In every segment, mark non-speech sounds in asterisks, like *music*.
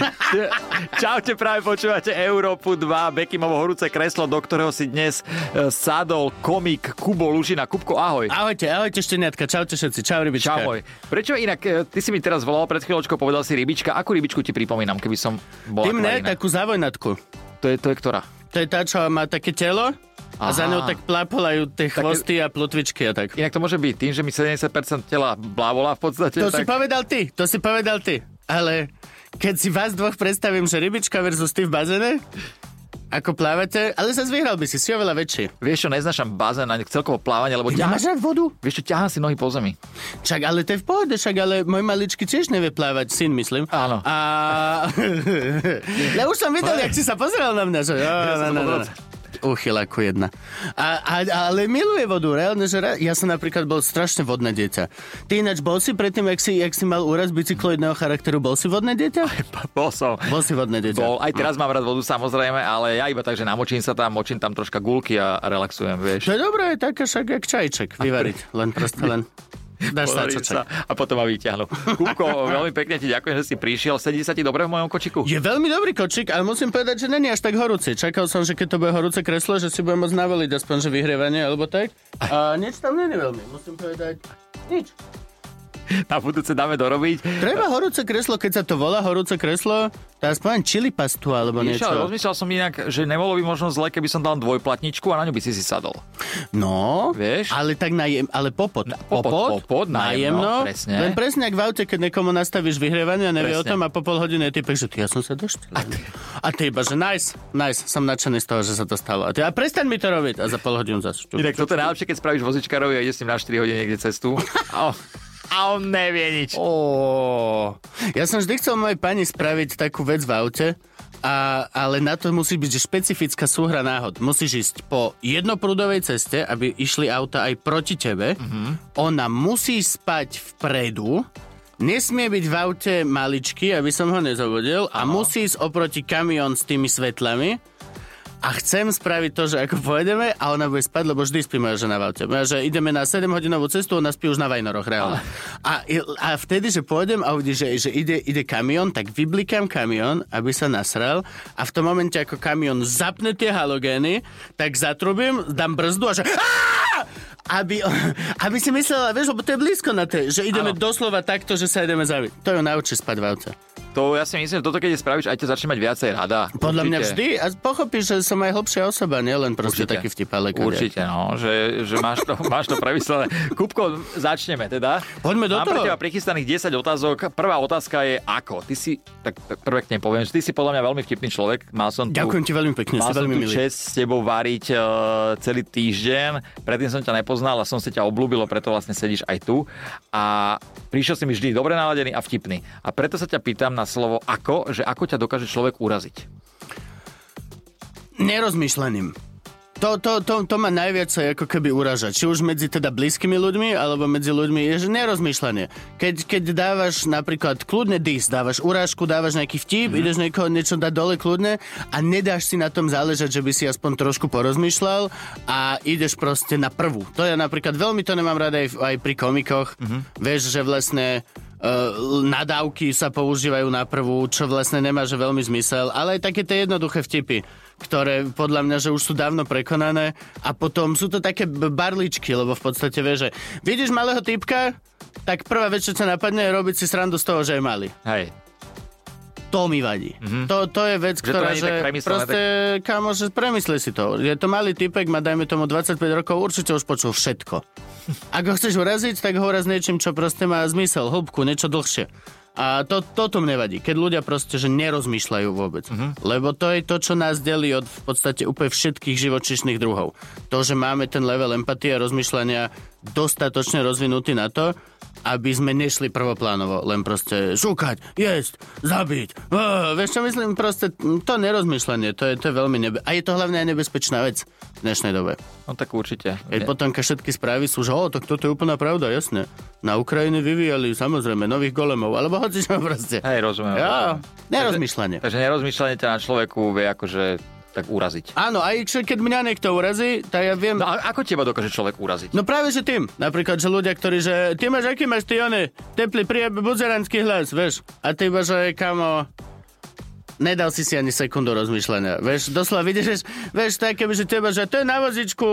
*laughs* Čaute, práve počúvate Európu 2, Bekimovo horúce kreslo, do ktorého si dnes e, sadol komik Kubo Lužina. Kubko, ahoj. Ahojte, ahojte šteniatka, čaute všetci, čau rybička. Čau, ahoj. Prečo inak, e, ty si mi teraz volal pred chvíľočkou, povedal si rybička. Akú rybičku ti pripomínam, keby som bol Ty mne takú zavojnatku. To je, to je ktorá? To je tá, čo má také telo a za ňou tak plapolajú tie chvosty a plotvičky a tak. Inak to môže byť tým, že mi 70% tela blávola v podstate. To tak... si povedal ty, to si povedal ty. Ale keď si vás dvoch predstavím, že rybička versus ty v bazene, ako plávate, ale sa vyhral by si, si oveľa väčší. Vieš čo, neznašam bazén ani celkovo plávanie, lebo ťahám... Rád vodu? Vieš čo, ťahám si nohy po zemi. Čak, ale to je v pohode, však, ale môj maličky tiež nevie plávať, syn, myslím. Áno. A... *laughs* ja už som videl, jak si sa pozeral na mňa, že... Ja, no, no, no uchylaku jedna. A, a, ale miluje vodu, reálne, že ra... ja som napríklad bol strašne vodné dieťa. Ty ináč bol si predtým, jak si, si mal úraz bicykloidného charakteru, bol si vodné dieťa? Bol som. Bol si vodné dieťa. Bol. Aj teraz mám rád vodu samozrejme, ale ja iba tak, že namočím sa tam, močím tam troška gulky a relaxujem, vieš. To je dobré, taká však jak čajček vyvariť. Len proste len *laughs* Dáš sa, a potom ma vyťahnu. Kúko, veľmi pekne ti ďakujem, že si prišiel. Sedí sa ti dobre v mojom kočiku? Je veľmi dobrý kočik, ale musím povedať, že není až tak horúci. Čakal som, že keď to bude horúce kreslo, že si budem môcť navoliť aspoň, že vyhrievanie alebo tak. A nič tam není veľmi, musím povedať. Nič na budúce dáme dorobiť. Treba horúce kreslo, keď sa to volá horúce kreslo, to aspoň čili pastu alebo niečo. Ale rozmýšľal som inak, že nebolo by možno zle, keby som dal dvojplatničku a na ňu by si si sadol. No, Vieš? ale tak najem, ale popot. Na, popot, popot, najemno, presne. Len presne ak v aute, keď niekomu nastavíš vyhrievanie a nevie presne. o tom a po pol hodiny je typek, že ty, ja som sa doštil. A ty, a ty iba, že nice, nice, som nadšený z toho, že sa to stalo. A ty, a prestaň mi to robiť a za pol hodinu zase. Inak toto je najlepšie, keď spravíš vozičkárovi a ideš s ním na 4 hodiny niekde cestu. *laughs* a on nevie nič. Oh. Ja som vždy chcel mojej pani spraviť takú vec v aute, a, ale na to musí byť špecifická súhra náhod. Musíš ísť po jednoprúdovej ceste, aby išli auta aj proti tebe. Mm-hmm. Ona musí spať vpredu, nesmie byť v aute maličky, aby som ho nezavodil a musí ísť oproti kamión s tými svetlami a chcem spraviť to, že ako pôjdeme a ona bude spať, lebo vždy spí moja žena v aute. Moja, že ideme na 7 hodinovú cestu, ona spí už na Vajnoroch, reálne. A, a vtedy, že pôjdem a uvidí, že, že ide, ide kamión, tak vyblikám kamión, aby sa nasral a v tom momente, ako kamión zapne tie halogény, tak zatrubím, dám brzdu a že aby, *laughs* aby si myslela, vieš, lebo to je blízko na tej, že ideme ano. doslova takto, že sa ideme zaviť. To ju naučí spať v aute. To ja si myslím, že toto keď spravíš, aj ťa začne mať viacej rada. Podľa Určite. mňa vždy. A pochopíš, že som aj hlbšia osoba, nielen proste Určite. taký vtip, ale Určite, no, že, že máš, to, *laughs* máš to premyslené. Kupko, začneme teda. Poďme do Mám toho. pre teba prichystaných 10 otázok. Prvá otázka je ako? Ty si, tak, tak prvé k poviem, že ty si podľa mňa veľmi vtipný človek. Mal som tu, Ďakujem ti veľmi pekne, mal si veľmi milý. čest s tebou variť uh, celý týždeň. Predtým som ťa nepoznal a som si ťa oblúbilo, preto vlastne sedíš aj tu. A prišiel si mi vždy dobre naladený a vtipný. A preto sa ťa pýtam na slovo ako, že ako ťa dokáže človek uraziť? Nerozmýšľaným. To, to, to, to ma najviac ako keby uraža. Či už medzi teda blízkymi ľuďmi, alebo medzi ľuďmi, je že nerozmýšľanie. Keď, keď dávaš napríklad kľudne dis, dávaš urážku, dávaš nejaký vtip, mm. ideš niekoho niečo dať dole kľudne a nedáš si na tom záležať, že by si aspoň trošku porozmýšľal a ideš proste na prvú. To ja napríklad veľmi to nemám rada aj, aj pri komikoch. Mm-hmm. Vieš, že vlastne uh, nadávky sa používajú na prvú, čo vlastne nemá že veľmi zmysel, ale aj také tie jednoduché vtipy, ktoré podľa mňa, že už sú dávno prekonané a potom sú to také barličky, lebo v podstate vieš, že vidíš malého typka, tak prvá vec, čo sa napadne, je robiť si srandu z toho, že je malý. Hej to mi vadí. Mm-hmm. To, to je vec, že ktorá, že proste, tak... kámo, že premysli si to. Je to malý typek, má dajme tomu 25 rokov, určite už počul všetko. *laughs* Ak ho chceš uraziť, tak ho uraz niečím, čo proste má zmysel, hĺbku, niečo dlhšie. A to, toto mne vadí, keď ľudia proste, že nerozmýšľajú vôbec. Uh-huh. Lebo to je to, čo nás delí od v podstate úplne všetkých živočišných druhov. To, že máme ten level empatie a rozmýšľania dostatočne rozvinutý na to, aby sme nešli prvoplánovo, len proste šúkať, jesť, zabiť. Oh, vieš čo myslím? Proste to nerozmýšľanie, to je, to je veľmi nebe... A je to hlavne aj nebezpečná vec v dnešnej dobe. No tak určite. Keď potom všetky správy sú, že o, tak toto je úplná pravda, jasne. Na Ukrajine vyvíjali samozrejme nových golemov, alebo hoci čo proste. Hej, rozumiem. Ja, nerozmýšľanie. Takže, takže nerozmýšľanie ťa na človeku vie akože tak uraziť. Áno, aj keď mňa niekto urazí, tak ja viem... No a ako teba dokáže človek uraziť? No práve, že tým. Napríklad, že ľudia, ktorí, že ty máš, aký máš ty one, teplý prie buzeransky hlas, vieš? A ty iba, že kamo, nedal si si ani sekundu rozmýšľania. Vieš, doslova vidíš, vieš, vieš také, že teba, že to je na vozičku,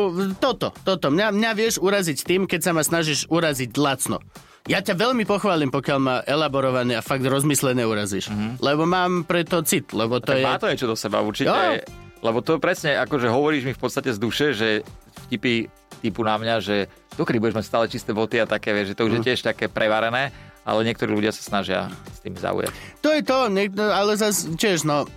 toto, toto. Mňa, mňa vieš uraziť tým, keď sa ma snažíš uraziť lacno. Ja ťa veľmi pochválim, pokiaľ ma elaborované a fakt rozmyslené urazíš. Mm-hmm. Lebo mám preto cit, lebo to tak je... Má to niečo do seba, určite. Jo. Lebo to presne, akože hovoríš mi v podstate z duše, že vtipy typu na mňa, že dokedy budeš mať stále čisté boty a také, vieš, že to už je mhm. tiež také prevarené ale niektorí ľudia sa snažia s tým zaujať. To je to, ale zase tiež, no,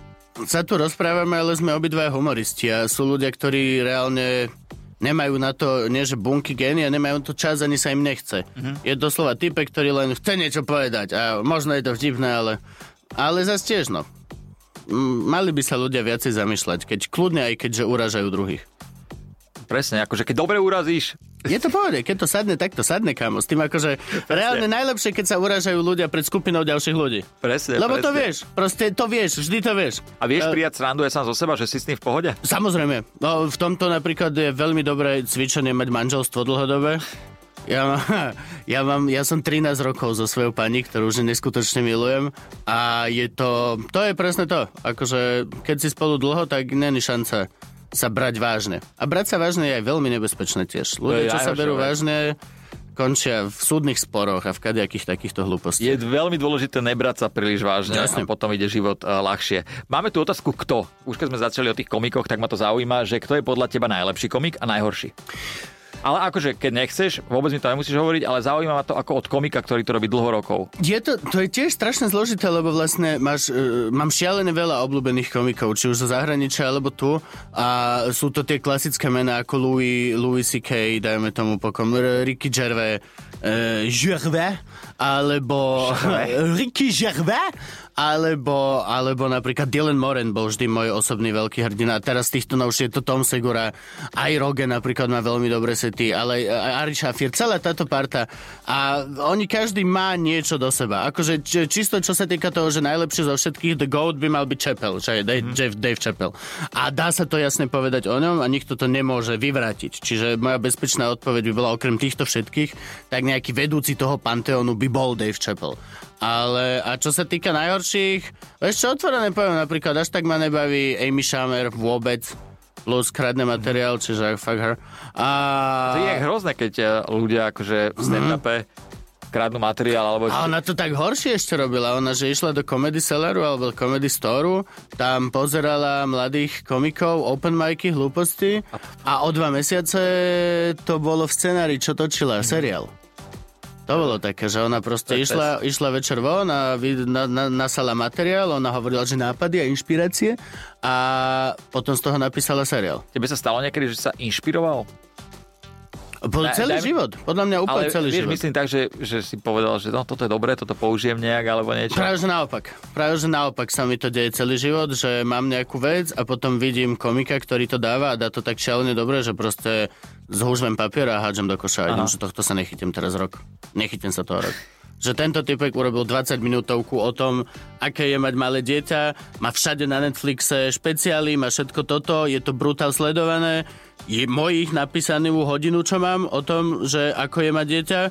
sa tu rozprávame, ale sme obidva humoristi a sú ľudia, ktorí reálne nemajú na to, nie že bunky génia, nemajú to čas, ani sa im nechce. Uh-huh. Je doslova type, ktorý len chce niečo povedať a možno je to vtipné, ale, ale zase tiež, no. Mali by sa ľudia viacej zamýšľať, keď kľudne aj keďže uražajú druhých. Presne, akože keď dobre urazíš, je to pohode, keď to sadne, tak to sadne, kamo. S tým akože presne. reálne najlepšie, keď sa uražajú ľudia pred skupinou ďalších ľudí. Presne, Lebo presne. to vieš, proste to vieš, vždy to vieš. A vieš uh, prijať srandu aj sám zo seba, že si s tým v pohode? Samozrejme. No, v tomto napríklad je veľmi dobré cvičenie mať manželstvo dlhodobé. Ja, mám, *laughs* ja, mám, ja som 13 rokov so svojou pani, ktorú už neskutočne milujem a je to, to je presne to. Akože keď si spolu dlho, tak není šanca sa brať vážne. A brať sa vážne je aj veľmi nebezpečné tiež. Ľudia, čo sa berú vážne, končia v súdnych sporoch a v kadejakých takýchto hlúpostiach. Je veľmi dôležité nebrať sa príliš vážne Jasne. a potom ide život uh, ľahšie. Máme tu otázku kto. Už keď sme začali o tých komikoch, tak ma to zaujíma, že kto je podľa teba najlepší komik a najhorší. Ale akože, keď nechceš, vôbec mi to nemusíš hovoriť, ale zaujíma ma to ako od komika, ktorý to robí dlho rokov. Je to, to je tiež strašne zložité, lebo vlastne máš, uh, mám šialené veľa obľúbených komikov, či už zo zahraničia, alebo tu. A sú to tie klasické mená ako Louis, Louis C.K., dajme tomu pokom, Ricky Gervais, uh, Gervais, alebo *laughs* Ricky Gervais, alebo, alebo napríklad Dylan Moran bol vždy môj osobný veľký hrdina. A teraz týchto novšie je to Tom Segura, aj Rogan napríklad má veľmi dobré sety, ale Ari Shafir, celá táto parta. A oni každý má niečo do seba. Akože čisto čo sa týka toho, že najlepšie zo všetkých The Goat by mal byť Chappell, čo je Dave, mm. Dave, Dave Chappell. A dá sa to jasne povedať o ňom a nikto to nemôže vyvrátiť. Čiže moja bezpečná odpoveď by bola okrem týchto všetkých, tak nejaký vedúci toho panteónu by bol Dave Chappell. Ale a čo sa týka najhorších, čo, otvorené poviem, napríklad až tak ma nebaví Amy Schumer vôbec plus kradne materiál, čiže fuck her. A... To je hrozné, keď eh, ľudia akože v stand kradnú materiál. Alebo... A ona to tak horšie ešte robila. Ona, že išla do Comedy Celleru alebo Comedy Storeu, tam pozerala mladých komikov, open micy, hlúposti a o dva mesiace to bolo v scenári, čo točila, seriál. To bolo také, že ona proste išla, išla večer von a na, na, nasala materiál, ona hovorila, že nápady a inšpirácie a potom z toho napísala seriál. Tebe sa stalo niekedy, že sa inšpiroval? Po celý daj, život. Podľa mňa úplne ale, celý vieš, život. myslím tak, že, že si povedal, že no, toto je dobré, toto použijem nejak, alebo niečo. Práve, že naopak. Práve, že naopak sa mi to deje celý život, že mám nejakú vec a potom vidím komika, ktorý to dáva a dá to tak šialene dobre, že proste zhúžvem papier a hádžem do koša a idem, že tohto sa nechytím teraz rok. Nechytím sa toho rok že tento typek urobil 20 minútovku o tom, aké je mať malé dieťa, má všade na Netflixe špeciály, má všetko toto, je to brutál sledované, je mojich napísanú hodinu, čo mám o tom, že ako je mať dieťa,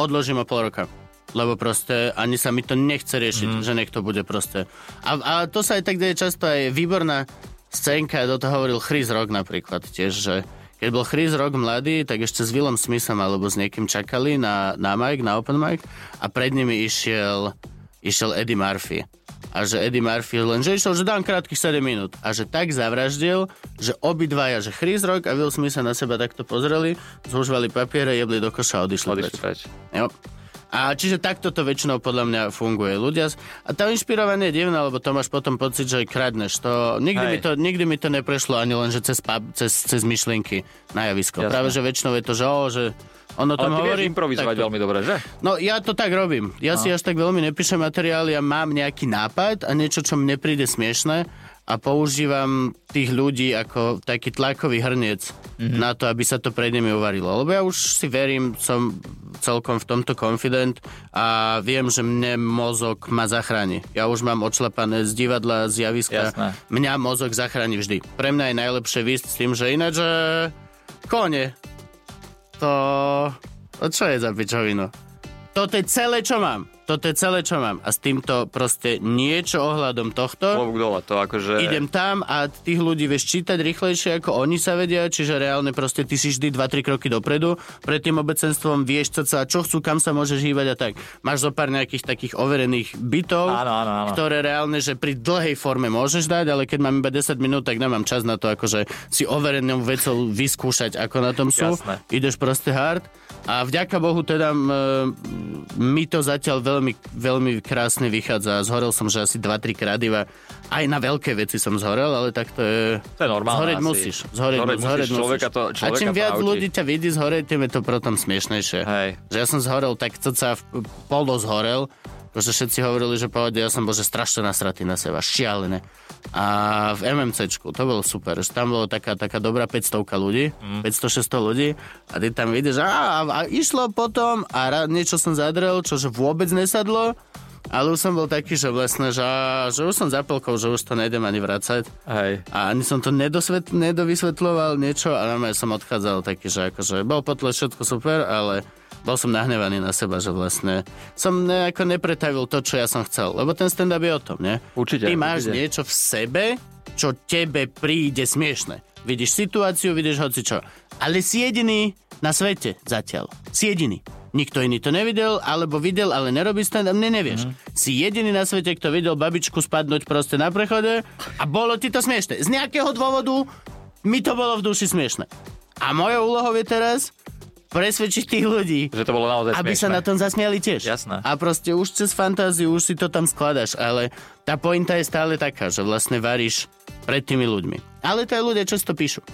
odložím o pol roka. Lebo proste ani sa mi to nechce riešiť, mm. že niekto bude proste. A, a to sa aj tak deje často, aj výborná scénka, do toho hovoril Chris Rock napríklad tiež, že keď bol Chris Rock mladý, tak ešte s Willom Smithom alebo s niekým čakali na, na mic, na open mic a pred nimi išiel, išiel Eddie Murphy. A že Eddie Murphy len, že išiel, že dám krátkých 7 minút. A že tak zavraždil, že obidvaja, že Chris Rock a Will Smith sa na seba takto pozreli, zúžvali papiere, jebli do koša a odišli, odišli preč. Jo. A čiže takto to väčšinou podľa mňa funguje. Ľudia... A to inšpirovanie je divné, lebo to máš potom pocit, že kradneš. To... Nikdy, mi to, nikdy mi to neprešlo ani len, že cez, pub, cez, cez myšlienky na javisko. Jasne. Práve, že väčšinou je to, že, o, že ono tom Ale ty hovorí, improvizovať to... veľmi dobre, že? No ja to tak robím. Ja no. si až tak veľmi nepíšem materiál, ja mám nejaký nápad a niečo, čo mne príde smiešne a používam tých ľudí ako taký tlakový hrniec mm-hmm. na to, aby sa to pred nimi uvarilo. Lebo ja už si verím, som celkom v tomto confident a viem, že mne mozog ma zachráni. Ja už mám odšlapané z divadla, z javiska. Jasné. Mňa mozog zachráni vždy. Pre mňa je najlepšie výsť s tým, že ináč, že kone, to... to čo je za pičovino? Toto je celé, čo mám. To Toto je celé, čo mám. A s týmto proste niečo ohľadom tohto. Klobúk dole, to akože... Idem tam a tých ľudí vieš čítať rýchlejšie, ako oni sa vedia, čiže reálne proste ty si vždy 2-3 kroky dopredu. Pred tým obecenstvom vieš sa, čo chcú, kam sa môžeš hýbať a tak. Máš zo pár nejakých takých overených bytov, Áno, áno, áno. ktoré reálne, že pri dlhej forme môžeš dať, ale keď mám iba 10 minút, tak nemám čas na to, akože si overenou vecou vyskúšať, ako na tom sú. Jasné. Ideš proste hard. A vďaka Bohu teda m, mi to zatiaľ veľmi, veľmi krásne vychádza. Zhorel som, že asi 2-3 krát iba. Aj na veľké veci som zhorel, ale tak to je... To je normálne Zhoreť asi. musíš. Zhoreť, Zhoreť zhoreť musíš, človeka to- a človeka čím to viac ľudí ťa vidí zhoreť, tým je to potom smiešnejšie. Hej. Že ja som zhorel tak cca v polo zhorel, že všetci hovorili, že pohode, ja som bol že strašne nasratý na seba, šialené. A v MMCčku, to bolo super, že tam bolo taká, taká dobrá 500 ľudí, mm. 500-600 ľudí a ty tam vidíš, a, a, a išlo potom a ra, niečo som zadrel, čo že vôbec nesadlo, ale už som bol taký, že vlastne, že, že už som zapelkol, že už to nejdem ani vracať. Hej. A ani som to nedosvet, nedovysvetľoval niečo a normálne som odchádzal taký, že akože bol potles všetko super, ale bol som nahnevaný na seba, že vlastne som nejako nepretavil to, čo ja som chcel. Lebo ten stand-up je o tom, nie? Určite, Ty máš určite. niečo v sebe, čo tebe príde smiešne. Vidíš situáciu, vidíš hocičo. Ale si jediný na svete zatiaľ. Si jediný. Nikto iný to nevidel, alebo videl, ale nerobí stand-up, ne, nevieš. Mhm. Si jediný na svete, kto videl babičku spadnúť proste na prechode a bolo ti to smiešne. Z nejakého dôvodu mi to bolo v duši smiešne. A mojou úlohou je teraz presvedčiť tých ľudí, Že to bolo naozaj aby sa smiešné. na tom zasmiali tiež. Jasné. A proste už cez fantáziu, už si to tam skladaš, ale tá pointa je stále taká, že vlastne varíš pred tými ľuďmi. Ale to aj ľudia často píšu.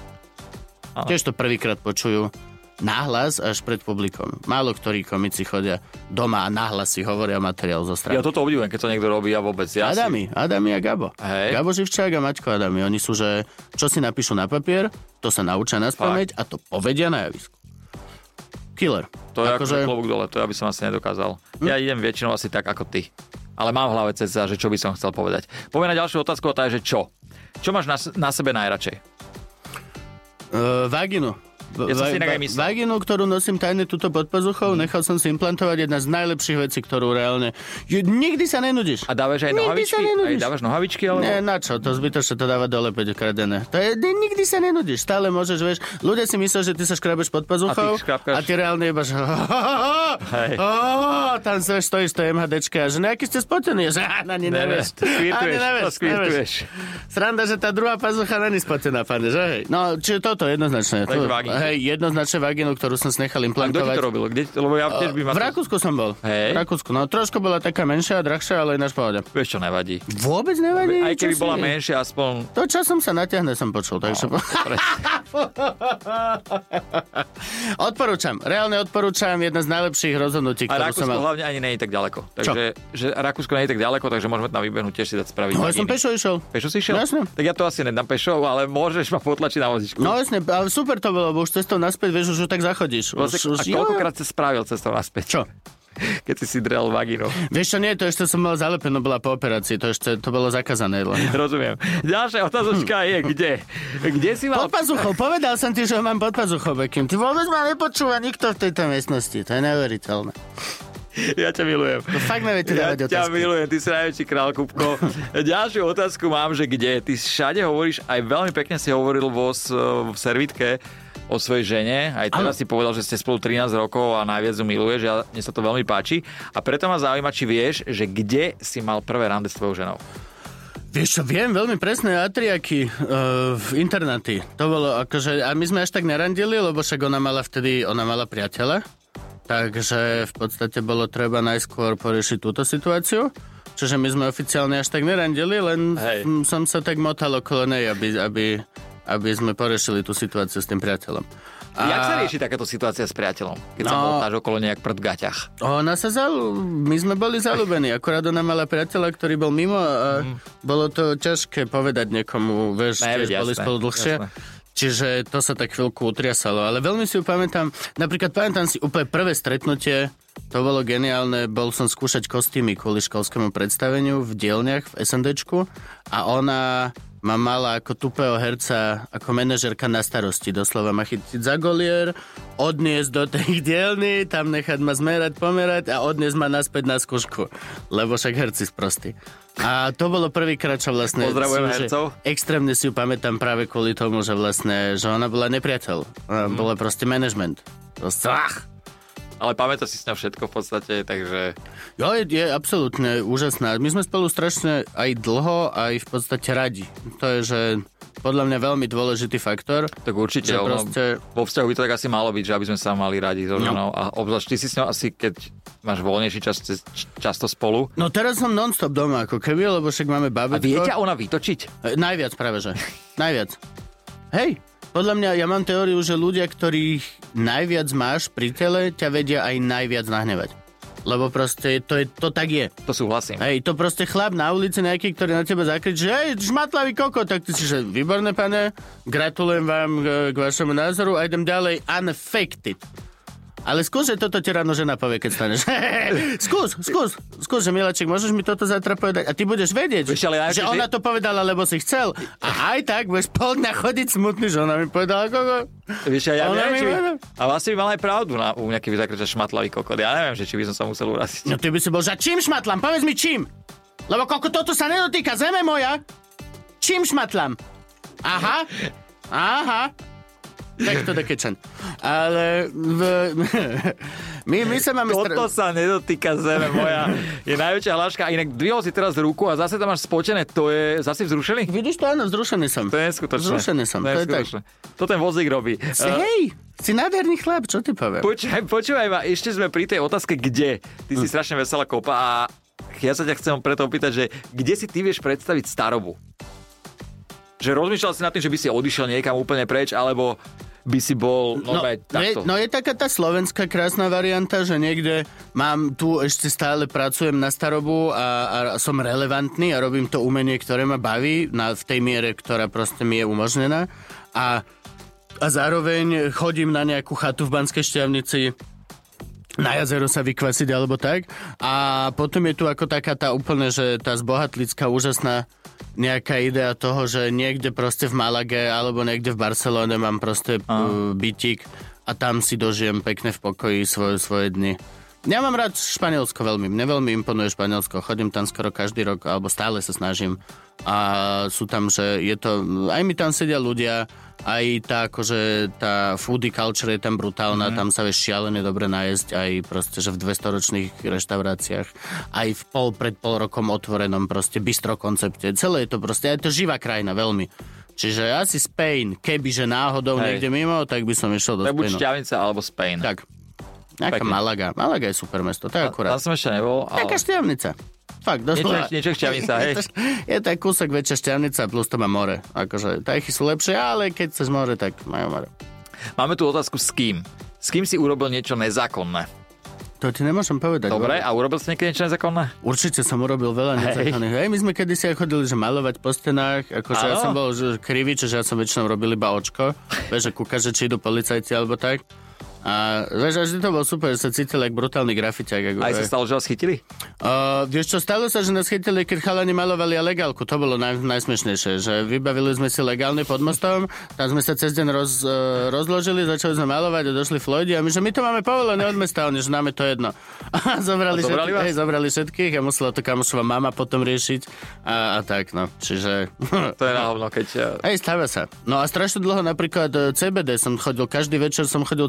Áno. Tiež to prvýkrát počujú náhlas až pred publikom. Málo ktorí komici chodia doma a náhlas si hovoria materiál zo strany. Ja toto obdivujem, keď to niekto robí a vôbec. Ja si- Adami, Adami a Gabo. Hej. Gabo Živčák a Maťko Adami. Oni sú, že čo si napíšu na papier, to sa naučia na spameť a to povedia na javisku. Killer. To je akože klobúk dole, to ja by som asi nedokázal. Hm? Ja idem väčšinou asi tak ako ty. Ale mám v hlave cca, že čo by som chcel povedať. Poďme na ďalšiu otázku a tá je, že čo? Čo máš na, na sebe najradšej? Uh, vaginu. Ja som si inak aj myslel. Vaginu, ktorú nosím tajne túto pod pazuchou, nechal som si implantovať jedna z najlepších vecí, ktorú reálne... Nikdy sa nenudíš. A dávaš aj Nikdy nohavičky? sa nenudíš. Aj dávaš nohavičky? Alebo... Ne, na čo? To zbytočne to dáva dole 5 kradené. To je, ne, nikdy sa nenudíš. Stále môžeš, vieš, ľudia si myslia, že ty sa škrabeš pod pazuchou A ty škrabkáš. a ty reálne iba, že *laughs* Hej. tam sa stojíš to MHDčka že nejaký ste spotení, že á, na ne Ne, ne, nevieš. skvirtuješ, skvirtuješ. Sranda, že tá druhá pazucha není spotená, pane, že hej. No, čiže toto jednoznačne. Vagínku. Hej, jednoznačne vagínu, ktorú som si nechal A kto ti implantovať. to robil? Kde, lebo ja tiež by ma... V Rakúsku som bol. Hej. V Rakúsku, no trošku bola taká menšia a drahšia, ale ináč pohode. Vieš čo, nevadí. Vôbec nevadí. Aj keby čo bola menšia, aspoň... To časom sa natiahne, som počul, takže... No, *laughs* odporúčam, reálne odporúčam, jedna z najlepších rozhodnutí, ktorú som mal. hlavne ani nie je tak ďaleko. Takže že Rakúsko nie je tak ďaleko, takže môžeme tam vybehnúť tiež si dať spraviť. No ja som pešo išiel. Pešo si šiel? No, jasne. Tak ja to asi nedám pešo, ale môžeš ma potlačiť na vozičku. No jasne, ale super to bolo, bo už cestou naspäť, vieš, už tak zachodíš. Už, už, a koľkokrát si spravil cestou naspäť? Čo? Keď si si drel vagínu. Vieš čo, nie, to ešte som mal zalepenú, bola po operácii, to ešte, to bolo zakázané. Len. *laughs* Rozumiem. Ďalšia otázočka je, kde? Kde si mal... Pod pazuchou, povedal som ti, že ho mám pod pazuchou, Bekim. Ty vôbec ma nepočúva nikto v tejto miestnosti, to je neuveriteľné. Ja ťa milujem. To fakt neviete Ja dávať ťa otázky. milujem, ty si najväčší král, Kupko. *laughs* Ďalšiu otázku mám, že kde? Ty všade hovoríš, aj veľmi pekne si hovoril vo, v servitke o svojej žene. Aj teraz si povedal, že ste spolu 13 rokov a najviac ju miluješ. Ja, mne sa to veľmi páči. A preto ma zaujíma, či vieš, že kde si mal prvé rande s tvojou ženou. Vieš čo, viem veľmi presné atriaky uh, v internáty. To bolo akože, a my sme až tak nerandili, lebo však ona mala vtedy, ona mala priateľa. Takže v podstate bolo treba najskôr poriešiť túto situáciu. Čiže my sme oficiálne až tak nerandili, len Hej. som sa tak motal okolo nej, aby, aby, aby sme porešili tú situáciu s tým priateľom. A... Jak sa rieši takáto situácia s priateľom? Keď sa No. motáš okolo nejak pred gaťach. Ona sa zalú... My sme boli zalúbení, akorát ona mala priateľa, ktorý bol mimo a bolo to ťažké povedať niekomu, vieš, Ne, tiež veď, boli jasné, spolu dlhšie. jasné. Čiže to sa tak chvíľku utriasalo, ale veľmi si ju pamätám. Napríklad pamätám si úplne prvé stretnutie, to bolo geniálne, bol som skúšať kostýmy kvôli školskému predstaveniu v dielniach v SNDčku a ona ma mala ako tupého herca, ako manažerka na starosti. Doslova ma chytiť za golier, odniesť do tej *laughs* dielny, tam nechať ma zmerať, pomerať a odniesť ma naspäť na skúšku. Lebo však herci sprostí. A to bolo prvýkrát, čo vlastne... Pozdravujeme si, hercov. Extrémne si ju pamätám práve kvôli tomu, že vlastne, že ona bola nepriateľ. Ona Mhm. bola proste management. Proste, ach, Ale pamätá si s ňou všetko v podstate, takže... Jo, je, je absolútne úžasná. My sme spolu strašne aj dlho, aj v podstate radi. To je, že podľa mňa veľmi dôležitý faktor. Tak určite, Že proste- vo vzťahu by to tak asi malo byť, že aby sme sa mali radi so ženou. A obzvlášť ty si s ňou asi, keď máš voľnejší čas, často spolu. No teraz som non-stop doma, ako keby, lebo však máme A babetko. vie ťa ona vytočiť? E, Najviac práve, že. Najviac. Hej, podľa mňa, ja mám teóriu, že ľudia, ktorých najviac máš pri tele, ťa vedia aj najviac nahnevať. Lebo proste to, je, to tak je. To súhlasím. Hej, to proste chlap na ulici nejaký, ktorý na teba zakričí, že hej, šmatlavý koko, tak ty si, že výborné, pane, gratulujem vám k, k vašemu názoru a idem ďalej unaffected. Ale skús, že toto ti ráno žena povie, keď staneš. *laughs* skús, skús, skús, že Milaček, môžeš mi toto zatra povedať? A ty budeš vedieť, Vieš, ale že najlepšie, ona to povedala, lebo si chcel. A aj tak budeš pol dňa chodiť smutný, že ona mi povedala, koko. Vieš, ja, ja neviem, či by, a vlastne by mal aj pravdu na, u nejaký zakričať šmatlavý kokot. Ja neviem, že či by som sa musel uraziť. No ty by si bol, že čím šmatlam? Povedz mi čím. Lebo koko, toto sa nedotýka zeme moja. Čím šmatlam? Aha. Aha. Tak to dekečen. Ale v... *laughs* my, my sa máme... Toto sa nedotýka zeme moja. Je najväčšia hláška. A inak dvihol si teraz ruku a zase tam máš spotené. To je zase vzrušený? Vidíš to? Áno, vzrušený som. To je neskutočné. Vzrušený som, To je tak. To ten vozík robí. Si, Uh, hej, si nádherný chlap, čo ty poviem? Počúvaj, počúvaj ma, ešte sme pri tej otázke kde. Ty Hm. si strašne veselá kopa a ja sa ťa chcem preto opýtať, že kde si ty vieš predstaviť starobu? Že rozmýšľal si nad tým, že by si odišiel niekam úplne preč, alebo by si bol no, No, no, je, takto. no je taká tá slovenská krásna varianta, že niekde mám tu ešte stále pracujem na starobu a, a som relevantný a robím to umenie, ktoré ma baví na, v tej miere, ktorá proste mi je umožnená. A, a zároveň chodím na nejakú chatu v Banskej šťavnici na jazero sa vykvasiť alebo tak. A potom je tu ako taká tá úplne, že tá zbohatlická úžasná nejaká idea toho, že niekde proste v Malage alebo niekde v Barcelone mám proste uh, bytík a tam si dožijem pekne v pokoji svoje, svoje dny. Ja mám rád Španielsko veľmi. Mne veľmi imponuje Španielsko. Chodím tam skoro každý rok, alebo stále sa snažím. A sú tam, že je to... Aj mi tam sedia ľudia, aj tá, akože, tá foodie culture je tam brutálna, mm-hmm. tam sa vieš šialene dobre nájsť, aj proste, že v 200-ročných reštauráciách, aj v pol, pred pol rokom otvorenom proste bistro koncepte. Celé je to proste, je to živá krajina, veľmi. Čiže asi Spain, kebyže náhodou Hej. niekde mimo, tak by som išiel do To je buď Spainu. Šťavnica alebo Spain. Tak. Nejaká Pekne. Malaga. Malaga je super mesto, to je Tam akurát. som ešte nebol, Taká ale šťavnica. Fakt, niečo, doslova. niečo šťavnica, *laughs* hej. Je to, je to kúsok väčšia šťavnica, plus to má more. Akože, tajchy sú lepšie, ale keď chceš more, tak majú more. Máme tu otázku s kým. S kým si urobil niečo nezákonné? To ti nemôžem povedať. Dobre, a urobil si niekedy niečo nezákonné? Určite som urobil veľa nezákonných. Hej, my sme kedysi aj chodili, že malovať po stenách. Akože ja som bol že krivý, čiže ja som väčšinou robil iba očko. Vieš, že kúkaš, že či idú policajti alebo tak. A vieš, a vždy to bol super, že sa cítil jak brutálny grafiťák. Ako, Aj sa stalo, že vás chytili? Uh, vieš čo, stalo sa, že nás chytili, keď chalani malovali a legálku. To bolo naj, najsmiešnejšie, že vybavili sme si legálne pod mostom, tam sme sa cez deň roz, uh, rozložili, začali sme malovať a došli Floydi a my, že my to máme povolené od mesta, oni, že nám je to jedno. *laughs* A zobrali, A zobrali vás? hej, zobrali všetkých a musela to kamošova mama potom riešiť a, a tak, no. Čiže... *laughs* To je na hovno, keď... eh, Hej, stáva sa. No a strašne dlho napríklad e, CBD som chodil, každý večer som chodil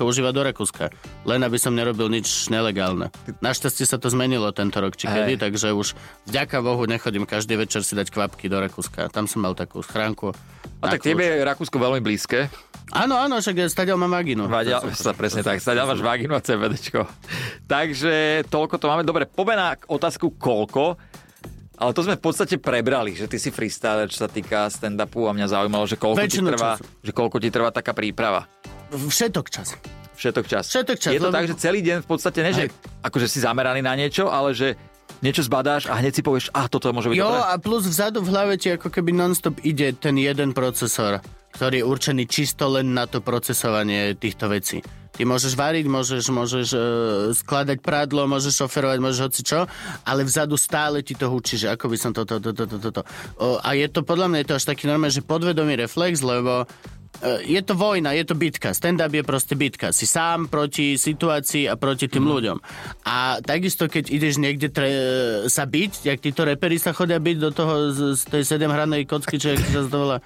CBDčko užívať do Rakúska. Len aby som nerobil nič nelegálne. Našťastie sa to zmenilo tento rok, či kedy, Hej. takže už vďaka Bohu nechodím každý večer si dať kvapky do Rakúska. Tam som mal takú schránku. A tak tebe je Rakúsko veľmi blízke. Áno, áno, však stadiaľ mám vagínu. Vadia, sa presne tak, sa máš vagínu a CBDčko. Takže toľko to máme. Dobre, poďme na otázku koľko. Ale to sme v podstate prebrali, že ty si freestyler, čo sa týka stand-upu a mňa zaujímalo, že koľko, ti trvá, času. že koľko ti trvá taká príprava. Všetok čas. Všetok čas. Všetok čas, Je to lebo- tak, že celý deň v podstate, ne, že Hej. akože si zameraný na niečo, ale že niečo zbadáš a hneď si povieš, a toto môže byť Jo, dobré. a plus vzadu v hlave ti ako keby non-stop ide ten jeden procesor, ktorý je určený čisto len na to procesovanie týchto vecí. Ty môžeš variť, môžeš, môžeš uh, skladať prádlo, môžeš šoferovať, môžeš hoci čo, ale vzadu stále ti to hučí, že ako by som toto, toto, toto, toto. To. A je to, podľa mňa je to až taký normálny, že podvedomý reflex, lebo je to vojna, je to bitka. Stand-up je proste bitka. Si sám proti situácii a proti tým mm. ľuďom. A takisto, keď ideš niekde tre, sa byť, jak títo reperi sa chodia byť do toho z, z tej sedemhranej kocky, čo sa to volá,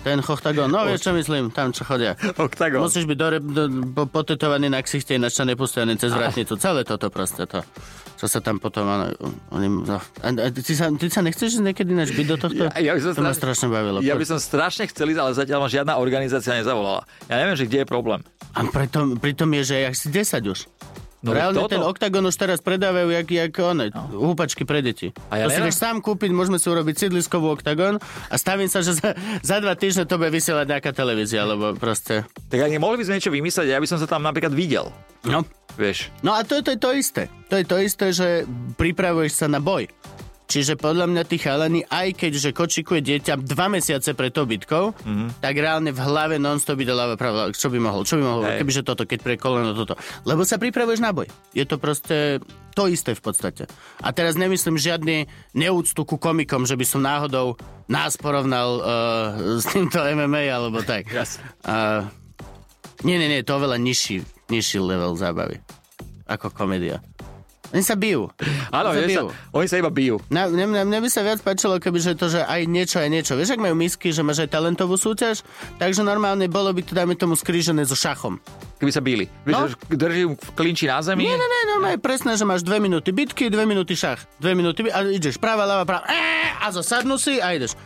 ten Chochtagon, no vieš čo myslím, tam čo chodia. Octagon. Musíš byť dore, do, po, potetovaný na ksichte, ináč sa nepustia ani cez vratnicu. Celé toto proste to. Čo sa tam potom... Ano, oni, no. a, a, ty, sa, ty sa nechceš niekedy ináč byť do tohto? Ja, ja by som to ma strašne bavilo. Ja by som strašne chcel ísť, ale zatiaľ ma žiadna organizácia nezavolala. Ja neviem, že kde je problém. A pritom, pritom je, že ja si 10 už. No, Reálne toto. ten Octagon už teraz predávajú jak, jak one, no. húpačky pre deti. A ja to si vieš sám kúpiť, môžeme si urobiť sídliskovú Octagon a stavím sa, že za, za dva týždne to bude vysielať nejaká televízia, lebo proste... Tak ani mohli by sme niečo vymyslieť, ja by som sa tam napríklad videl. No. Vieš. No a to, to je to isté. To je to isté, že pripravuješ sa na boj. Čiže podľa mňa tí chalani, aj keďže kočikuje dieťa dva mesiace pred tou bitkou, mm-hmm. tak reálne v hlave non-stop ide ľava pravda. Čo by mohol? Čo by mohol? Hej. Kebyže toto, keď pre koleno toto. Lebo sa pripravuješ na boj. Je to proste to isté v podstate. A teraz nemyslím žiadny neúctu ku komikom, že by som náhodou nás porovnal uh, s týmto MMA alebo tak. *laughs* Jasne. Uh, nie, nie, nie, to oveľa nižší, nižší level zábavy. Ako komédia. Oni sa bijú. Áno, Oni sa vieš bijú. sa, oni sa iba bijú. Na, mne, mne, by sa viac páčilo, keby že to, že aj niečo, aj niečo. Vieš, ak majú misky, že máš aj talentovú súťaž, takže normálne bolo by to, dajme tomu, skrížené so šachom. Keby sa bíli. Vieš, No. drží v klinči na zemi. Nie, nie, nie, normálne presné, že máš dve minúty bitky, dve minúty šach. Dve minúty a ideš práva, ľava, práva. Eee, a zosadnú si a ideš.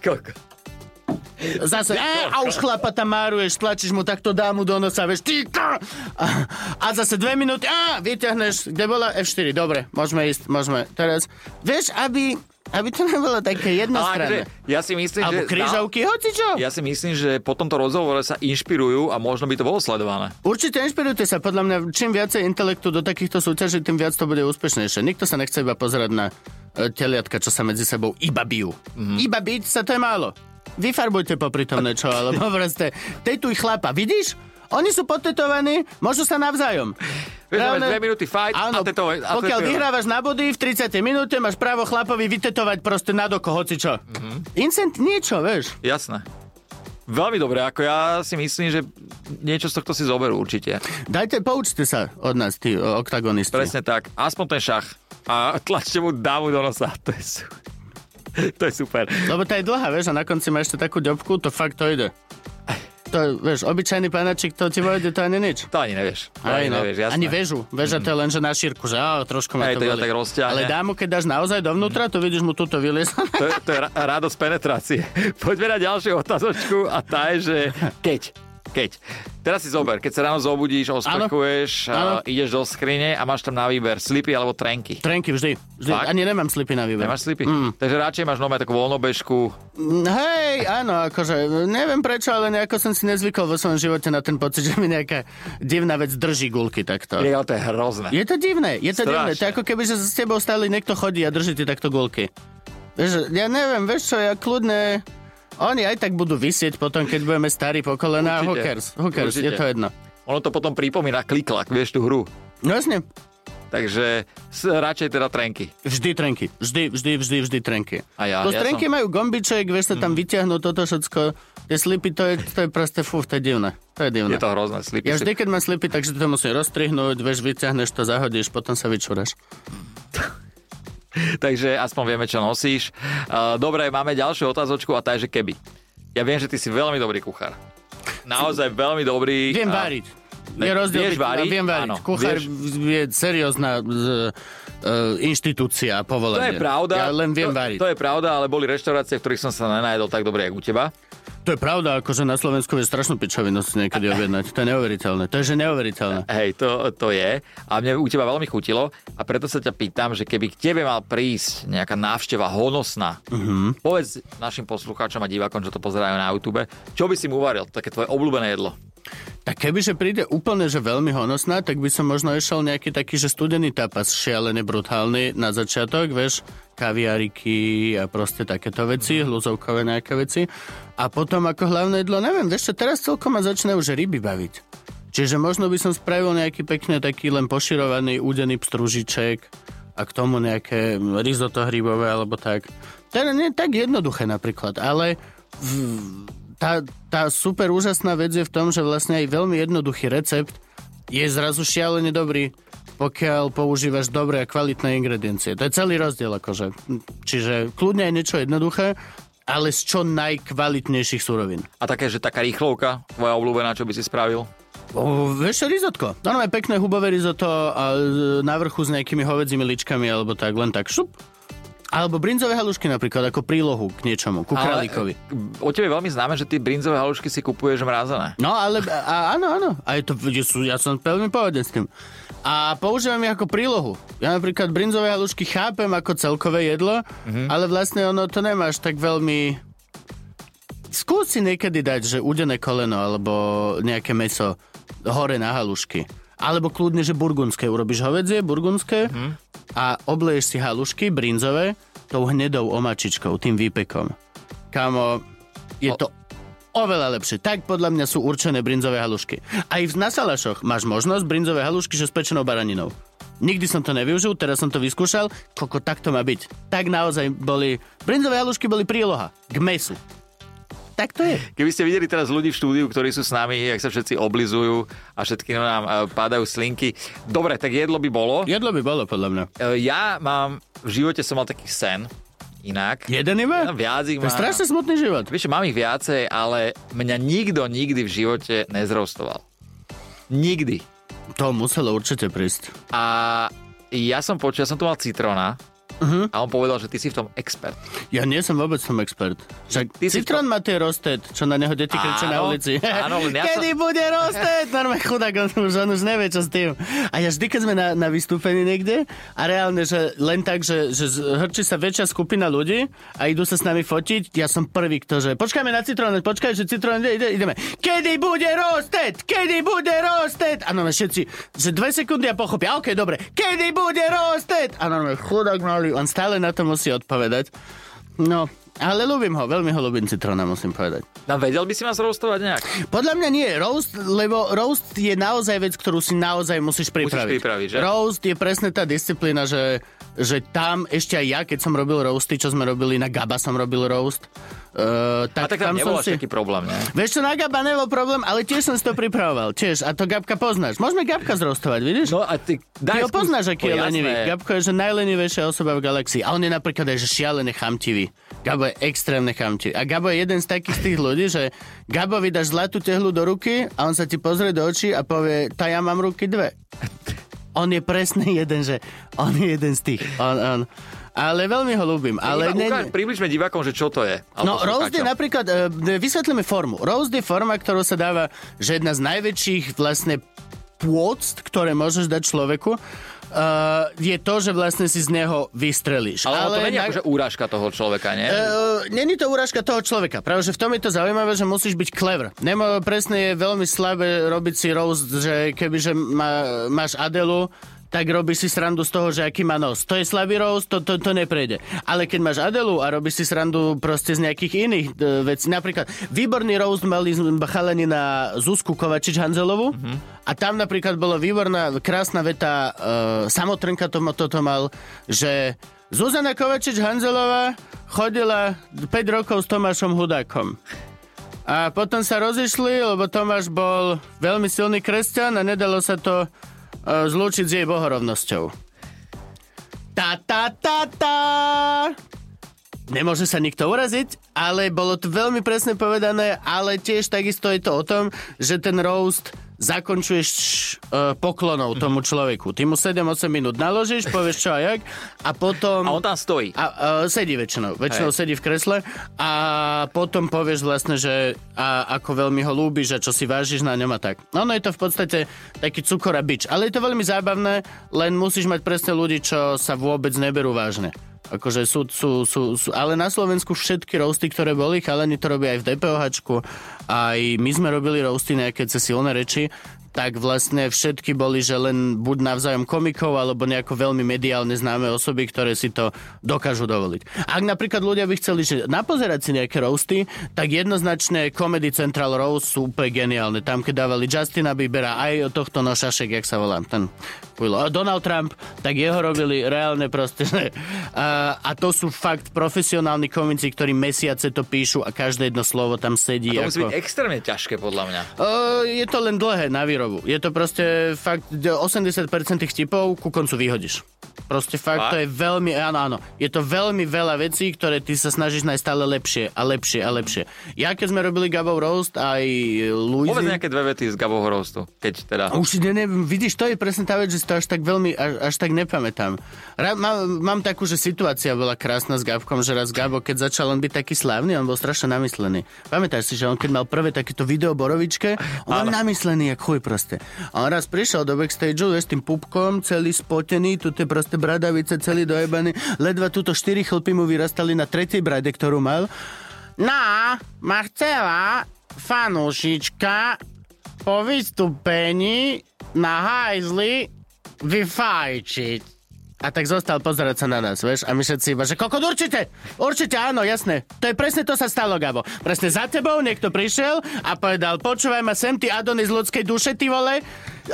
Koko. Zase, e, a už chlapa tam máruješ, tlačíš mu takto dámu do nosa, vieš, ty, a, a zase dve minúty, a vyťahneš, kde bola F4, dobre, môžeme ísť, môžeme, teraz, vieš, aby, aby to nebolo také Ale jednostranné. akože, ja si myslím, Alebo že... krížovky, hoci čo. Ja si myslím, že po tomto rozhovore sa inšpirujú a možno by to bolo sledované. Určite inšpirujte sa, podľa mňa, čím viacej intelektu do takýchto súťaží, tým viac to bude úspešnejšie. Nikto sa nechce iba pozerať na e, teliatka, čo sa medzi sebou iba bijú. Mhm. Mm-hmm. Iba byť sa, to je málo. Vyfarbujte popri tom niečo, alebo *laughs* proste, tetuj chlapa, vidíš? Oni sú potetovaní, môžu sa navzájom. Máš dve minúty fight Áno, a tetovať. a pokiaľ tetovať. vyhrávaš na body, v 30 minúte máš právo chlapovi vytetovať proste na doko, hoci čo. Mhm. Mm-hmm. Incent niečo, vieš. Jasné. Veľmi dobre, ako ja si myslím, že niečo z tohto si zoberú určite. Dajte, poučte sa od nás, tí oktagonisti. Presne tak. Aspoň ten šach. A tlačte mu dámu do nosa. *laughs* To je, su- *laughs* to je super. Lebo tá je dlhá, vieš, a na konci má ešte takú ďobku, to fakt to ide. To, vieš, obyčajný panačik, to ti vojde, to ani nič. To ani nevieš. To Aj, ani no. nevieš, jasné. Ani väžu. Väža to je len, že na šírku, že á, trošku ma Hej, to to tak rozťahne. Ale dámu, keď dáš naozaj dovnútra, to vidíš mu túto vyliesť. To, to je ra- radosť penetrácie. *laughs* Poďme na ďalšiu otázočku a tá je, že keď. Keď. Teraz si zober, keď sa ráno zobudíš, a ideš do skrine a máš tam na výber slipy alebo trenky. Trenky vždy. vždy. Ani nemám slipy na výber. Nemáš slipy? Mm. Takže radšej máš nové takú voľnobežku. Mm, Hej, áno, akože, neviem prečo, ale nejako som si nezvykol vo svojom živote na ten pocit, *laughs* že mi nejaká divná vec drží gulky takto. Je, ale to je hrozné. Je to divné, je to Strašne. divné. To je ako keby, že s tebou stále niekto chodí a drží ti takto gulky. Vieš, ja neviem, vieš čo, ja kľudne... Oni aj tak budú vysieť potom, keď budeme starí po. Určite. Cares? Who cares? Určite. Je to jedno. Ono to potom pripomína kliklak, vieš tú hru. No jasne. Takže radšej teda trenky. Vždy trenky. Vždy, vždy, vždy, vždy trenky. A ja- Plus ja trenky som- majú gombiček, vieš sa tam vyťahnuť toto všetko. Tie slipy, to je, to je proste fú, to je divné. To je divné. Je to hrozné. Slipy Ja vždy, keď mám slipy, takže to musím rozstrihnúť, vieš, vyťahneš to, zahodíš, potom sa vyčúraš. *laughs* *laughs* Takže aspoň vieme, čo nosíš. Dobre, máme ďalšiu otázočku a tá je, že keby. Ja viem, že ty si veľmi dobrý kuchár. Naozaj veľmi dobrý. Viem variť. Je rozdiel, vieš variť? Viem variť. Áno, Kuchár vieš. je seriózna z, uh, inštitúcia, To povolenie. je pravda. Ja len viem to, variť. To je pravda, ale boli reštaurácie, v ktorých som sa nenajedol tak dobre, ako u teba. To je pravda, akože na Slovensku je strašnú pičovinu si niekedy objednať. To je neuveriteľné. To je že neuveriteľné. Hej, to, to je. A mne u teba veľmi chutilo. A preto sa ťa pýtam, že keby k tebe mal prísť nejaká návšteva honosná, uh-huh. povedz našim poslucháčom a divákom, čo to pozerajú na YouTube, čo by si mu uvaril? Také tvoje obľúbené jedlo. Tak kebyže príde úplne, že veľmi honosná, tak by som možno išiel nejaký taký, že studený tapas, šialený, brutálny na začiatok, vieš, kaviariky a proste takéto veci, hluzovkové nejaké veci. A potom ako hlavné jedlo, neviem, vieš čo, teraz celkom ma začne už ryby baviť. Čiže možno by som spravil nejaký pekne taký len poširovaný údený pstružiček a k tomu nejaké risotto hrybové alebo tak. To je nie tak jednoduché napríklad, ale v, tá, tá super úžasná vec je v tom, že vlastne aj veľmi jednoduchý recept je zrazu šialene dobrý, pokiaľ používaš dobré a kvalitné ingrediencie. To je celý rozdiel akože. Čiže kľudne aj niečo jednoduché, ale z čo najkvalitnejších surovín. A také, že taká rýchlovka, tvoja obľúbená, čo by si spravil? O, vieš čo, risotko. Normálne pekné hubové risotto a na vrchu s nejakými hovedzími ličkami alebo tak, len tak šup. Alebo brinzové halušky napríklad, ako prílohu k niečomu, ku králikovi. O tebe je veľmi známe, že ty brinzové halušky si kupuješ mrazené. No, ale a, áno, áno. A je to, ja som veľmi poveden s tým. A používam ich ako prílohu. Ja napríklad brinzové halušky chápem ako celkové jedlo, mm-hmm. ale vlastne ono to nemáš tak veľmi... Skús si niekedy dať, že udené koleno alebo nejaké meso hore na halušky. Alebo kľudne, že burgundské. Urobíš hovedzie, burgundské mm. A obleješ si halušky brinzové tou hnedou omačičkou, tým výpekom. Kamo, je to oveľa lepšie. Tak podľa mňa sú určené brinzové halušky. Aj na salašoch máš možnosť brinzové halušky, že s pečenou baraninou. Nikdy som to nevyužil, teraz som to vyskúšal. Koko, tak to má byť. Tak naozaj boli... Brinzové halušky boli príloha k mesu. Tak to je. Keby ste videli teraz ľudí v štúdiu, ktorí sú s nami, jak sa všetci oblizujú a všetky nám e, padajú slinky. Dobre, tak jedlo by bolo. Jedlo by bolo, podľa mňa. E, ja mám, v živote som mal taký sen, inak. Jeden iba? Ja, viac ich to je strašne smutný život. Vieš, mám ich viacej, ale mňa nikto nikdy v živote nezrostoval. Nikdy. To muselo určite prísť. A ja som počul, ja som tu mal citrona, Uh-huh. A on povedal, že ty si v tom expert. Ja nie som vôbec som expert. Však ty Citron tom... má tie rostet, čo na neho deti kričia na ulici. *laughs* Áno, ja Kedy som... bude rostet? Normálne chudák, on už, on už nevie, čo s tým. A ja vždy, keď sme na, na vystúpení niekde a reálne, že len tak, že, že hrčí sa väčšia skupina ľudí a idú sa s nami fotiť, ja som prvý, kto, že počkajme na citrón, počkaj, že citrón, ide, ide, ideme. Kedy bude rostet? Kedy bude rostet? A no, všetci, že dve sekundy a pochopia, ok, dobre. Kedy bude rostet? A no, chudák mal boli, on stále na to musí odpovedať. No, ale ľúbim ho, veľmi ho ľúbim citrona, musím povedať. No vedel by si ma zroastovať nejak? Podľa mňa nie, roast, lebo roast je naozaj vec, ktorú si naozaj musíš pripraviť. Musíš pripraviť, že? Roast je presne tá disciplína, že, že tam ešte aj ja, keď som robil roasty, čo sme robili, na Gaba som robil roast, Uh, tak a tak tam, tam nebol si... taký problém, ne? Vieš čo, na Gaba nebol problém, ale tiež som si to pripravoval. Tiež, a to Gabka poznáš. Môžeme Gabka zrostovať, vidíš? No a ty... Daj ty ho poznáš, aký je lenivý. Gabko je že najlenivejšia osoba v galaxii. A on je napríklad aj že šialený chamtivý. Gabo je extrémne chamtivý. A Gabo je jeden z takých z tých ľudí, že Gabo vydáš zlatú tehlu do ruky a on sa ti pozrie do očí a povie, tá ja mám ruky dve. *laughs* On je presne jeden, že on je jeden z tých. On, on, ale veľmi ho ľúbim. Ale ne... ukáž, približme divákom, že čo to je. No, roast je napríklad, uh, vysvetlíme formu. Roast je forma, ktorú sa dáva, že jedna z najväčších vlastne pôct, ktoré môžeš dať človeku, uh, je to, že vlastne si z neho vystrelíš. Ale, Ale to nie je na... akože úražka toho človeka, nie? Uh, není to úražka toho človeka. Práve, že v tom je to zaujímavé, že musíš byť clever. Nemo, presne je veľmi slabé robiť si roast, že kebyže má, máš Adelu, tak robíš si srandu z toho, že aký má nos. To je slabý roast, to, to, to neprejde. Ale keď máš Adelu a robíš si srandu proste z nejakých iných uh, vecí, napríklad výborný roast mali chalani na Zuzku Kovačič Hanzelovu mm-hmm. a tam napríklad bolo výborná, krásna veta, uh, samotrnka to, toto mal, že Zuzana Kovačič Hanzelová chodila 5 rokov s Tomášom Hudákom. A potom sa rozišli, lebo Tomáš bol veľmi silný kresťan a nedalo sa to zlúčiť s jej bohorovnosťou. Ta, ta, ta, ta. Nemôže sa nikto uraziť, ale bolo to veľmi presne povedané, ale tiež takisto je to o tom, že ten roast zakončuješ uh, poklonou tomu človeku. Ty mu 7-8 minút naložíš, povieš čo a jak a potom... A on tam stojí. A, uh, sedí väčšinou. Väčšinou Hej. sedí v kresle a potom povieš vlastne, že a, ako veľmi ho ľúbiš a čo si vážiš na ňom a tak. Ono je to v podstate taký cukor a bič. Ale je to veľmi zábavné, len musíš mať presne ľudí, čo sa vôbec neberú vážne. Akože sú, sú, sú, sú, ale na Slovensku všetky roasty, ktoré boli, chalani to robia aj v DPOH, aj my sme robili roasty nejaké cez silné reči, tak vlastne všetky boli, že len buď navzájom komikov, alebo nejako veľmi mediálne známe osoby, ktoré si to dokážu dovoliť. Ak napríklad ľudia by chceli že napozerať si nejaké roasty, tak jednoznačne Comedy Central Roast sú úplne geniálne. Tam, keď dávali Justina Biebera aj tohto nošašek, jak sa volá, ten a Donald Trump, tak jeho robili reálne proste. A, a to sú fakt profesionálni komici, ktorí mesiace to píšu a každé jedno slovo tam sedí. A to ako... musí byť extrémne ťažké, podľa mňa. O, je to len dlhé na výrobu. Je to proste fakt 80% tých tipov ku koncu vyhodíš. Proste fakt, fakt, to je veľmi, áno, áno. Je to veľmi veľa vecí, ktoré ty sa snažíš nájsť stále lepšie a lepšie a lepšie. Ja keď sme robili Gabov Roast aj Luizy... Povedz nejaké dve vety z Gabov Roastu, keď teda... Už ne, vidíš, to je presne tá vec, že si to až tak veľmi, až, až tak nepamätám. Ra, mám, mám takú, že situácia bola krásna s Gabkom, že raz Gabo, keď začal on byť taký slávny, on bol strašne namyslený. Pamätáš si, že on keď mal prvé takéto video Borovičke, on bol namyslený, jak chuj proste. A on raz prišiel do backstageu, s tým pupkom, celý spotený, tu je proste bradavice, celý dojebaný. Ledva túto štyri chlpy mu vyrastali na tretej brade, ktorú mal. No, ma chcela fanúšička po vystúpení na hajzli vyfajčiť. A tak zostal pozerať sa na nás, vieš? A my všetci iba, že kokot, určite! Určite áno, jasné. To je presne to sa stalo, Gabo. Presne za tebou niekto prišiel a povedal, počúvaj ma sem, ty Adonis ľudskej duše, ty vole.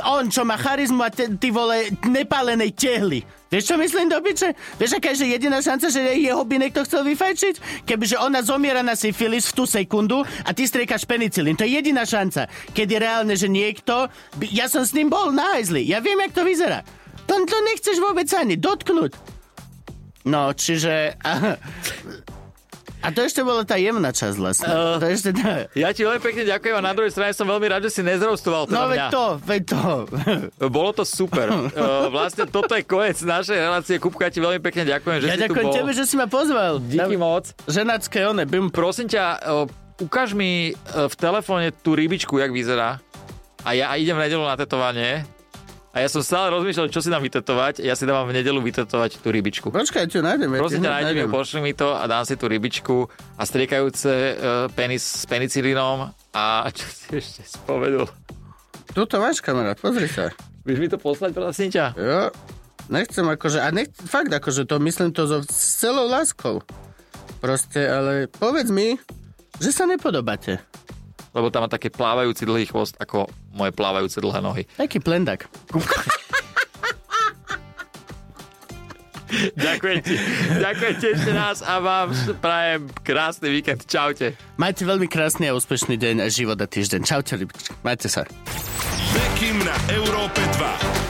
On, čo má charizmu a ty, ty vole, nepálenej tehly. Vieš, čo myslím do biče? Vieš, aká je jediná šanca, že jeho by niekto chcel vyfajčiť? Kebyže ona zomiera na syfilis v tú sekundu a ty striekaš penicilín. To je jediná šanca. Je reálne, že niekto... By... Ja som s ním bol na Ja viem, jak to vyzerá. To, to nechceš vôbec ani dotknúť. No, čiže... A, *laughs* a to ešte bola tá jemná časť vlastne. Uh, to ešte tá... Ja ti veľmi pekne ďakujem a na druhej strane som veľmi rád, že si nezrostoval teda No veď mňa. to, veď to. *laughs* Bolo to super. Uh, vlastne toto je koniec našej relácie. Kupka, ti veľmi pekne ďakujem, že ja si tu ďakujem bol. tebe, že si ma pozval. Díky Na... moc. Ženacké one, bym... Prosím ťa, uh, ukáž mi uh, v telefóne tú rybičku, jak vyzerá. A ja idem v nedelu na tetovanie. A ja som stále rozmýšľal, čo si dám vytetovať. Ja si dávam v nedelu vytetovať tú rybičku. Počkaj, čo nájdem. Prosím ťa, nájdem pošli mi to a dám si tú rybičku a striekajúce uh, penis s penicilínom a *laughs* čo si ešte spovedul? Tuto máš, kamarát, pozri sa. Vieš mi to poslať, prosím ťa? Jo, nechcem akože, a nech, fakt akože to myslím to so, s celou láskou. Proste, ale povedz mi, že sa nepodobáte. Lebo tam má také plávajúci dlhý chvost ako moje plávajúce dlhé nohy. Taký plendak. Ďakujem ti. Ďakujem ti ešte raz a vám prajem krásny víkend. Čaute. Majte veľmi krásny a úspešný deň a život a týždeň. Čaute, rybičky. Majte sa. Bekim na Európe 2.